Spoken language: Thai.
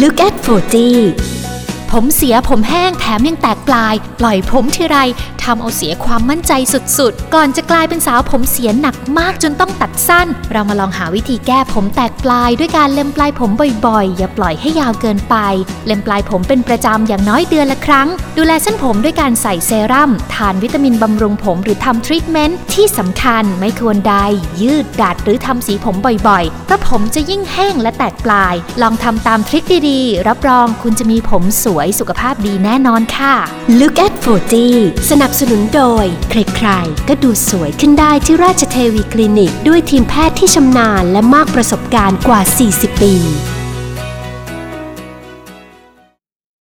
Look at 4G ผมเสียผมแห้งแถมยังแตกปลาย ปล่อยผมทีไรทำเอาเสียความมั่นใจสุดๆ ก่อนจะกลายเป็นสาวผมเสียหนักมากจนต้องตัดสั้น เรามาลองหาวิธีแก้ผมแตกปลาย ด้วยการเล็มปลายผมบ่อยๆ อย่าปล่อยให้ยาวเกินไป เล็มปลายผมเป็นประจำอย่างน้อยเดือนละครั้ง ดูแลเส้นผมด้วยการใส่เซรั่มทานวิตามินบำรุงผมหรือทำทรีทเมนต์ที่สำคัญไม่ควรใดยืดดัดหรือทำสีผมบ่อยๆเพราะผมจะยิ่งแห้งและแตกปลาย ลองทำตามทริคดีๆ รับรองคุณจะมีผมสวยสุขภาพดีแน่นอนค่ะ Look at 40 สนับสนุนโดย ใครๆ ก็ดูสวยขึ้นได้ที่ราชเทวีคลินิก ด้วยทีมแพทย์ที่ชำนาญและมากประสบการณ์กว่า 40 ปี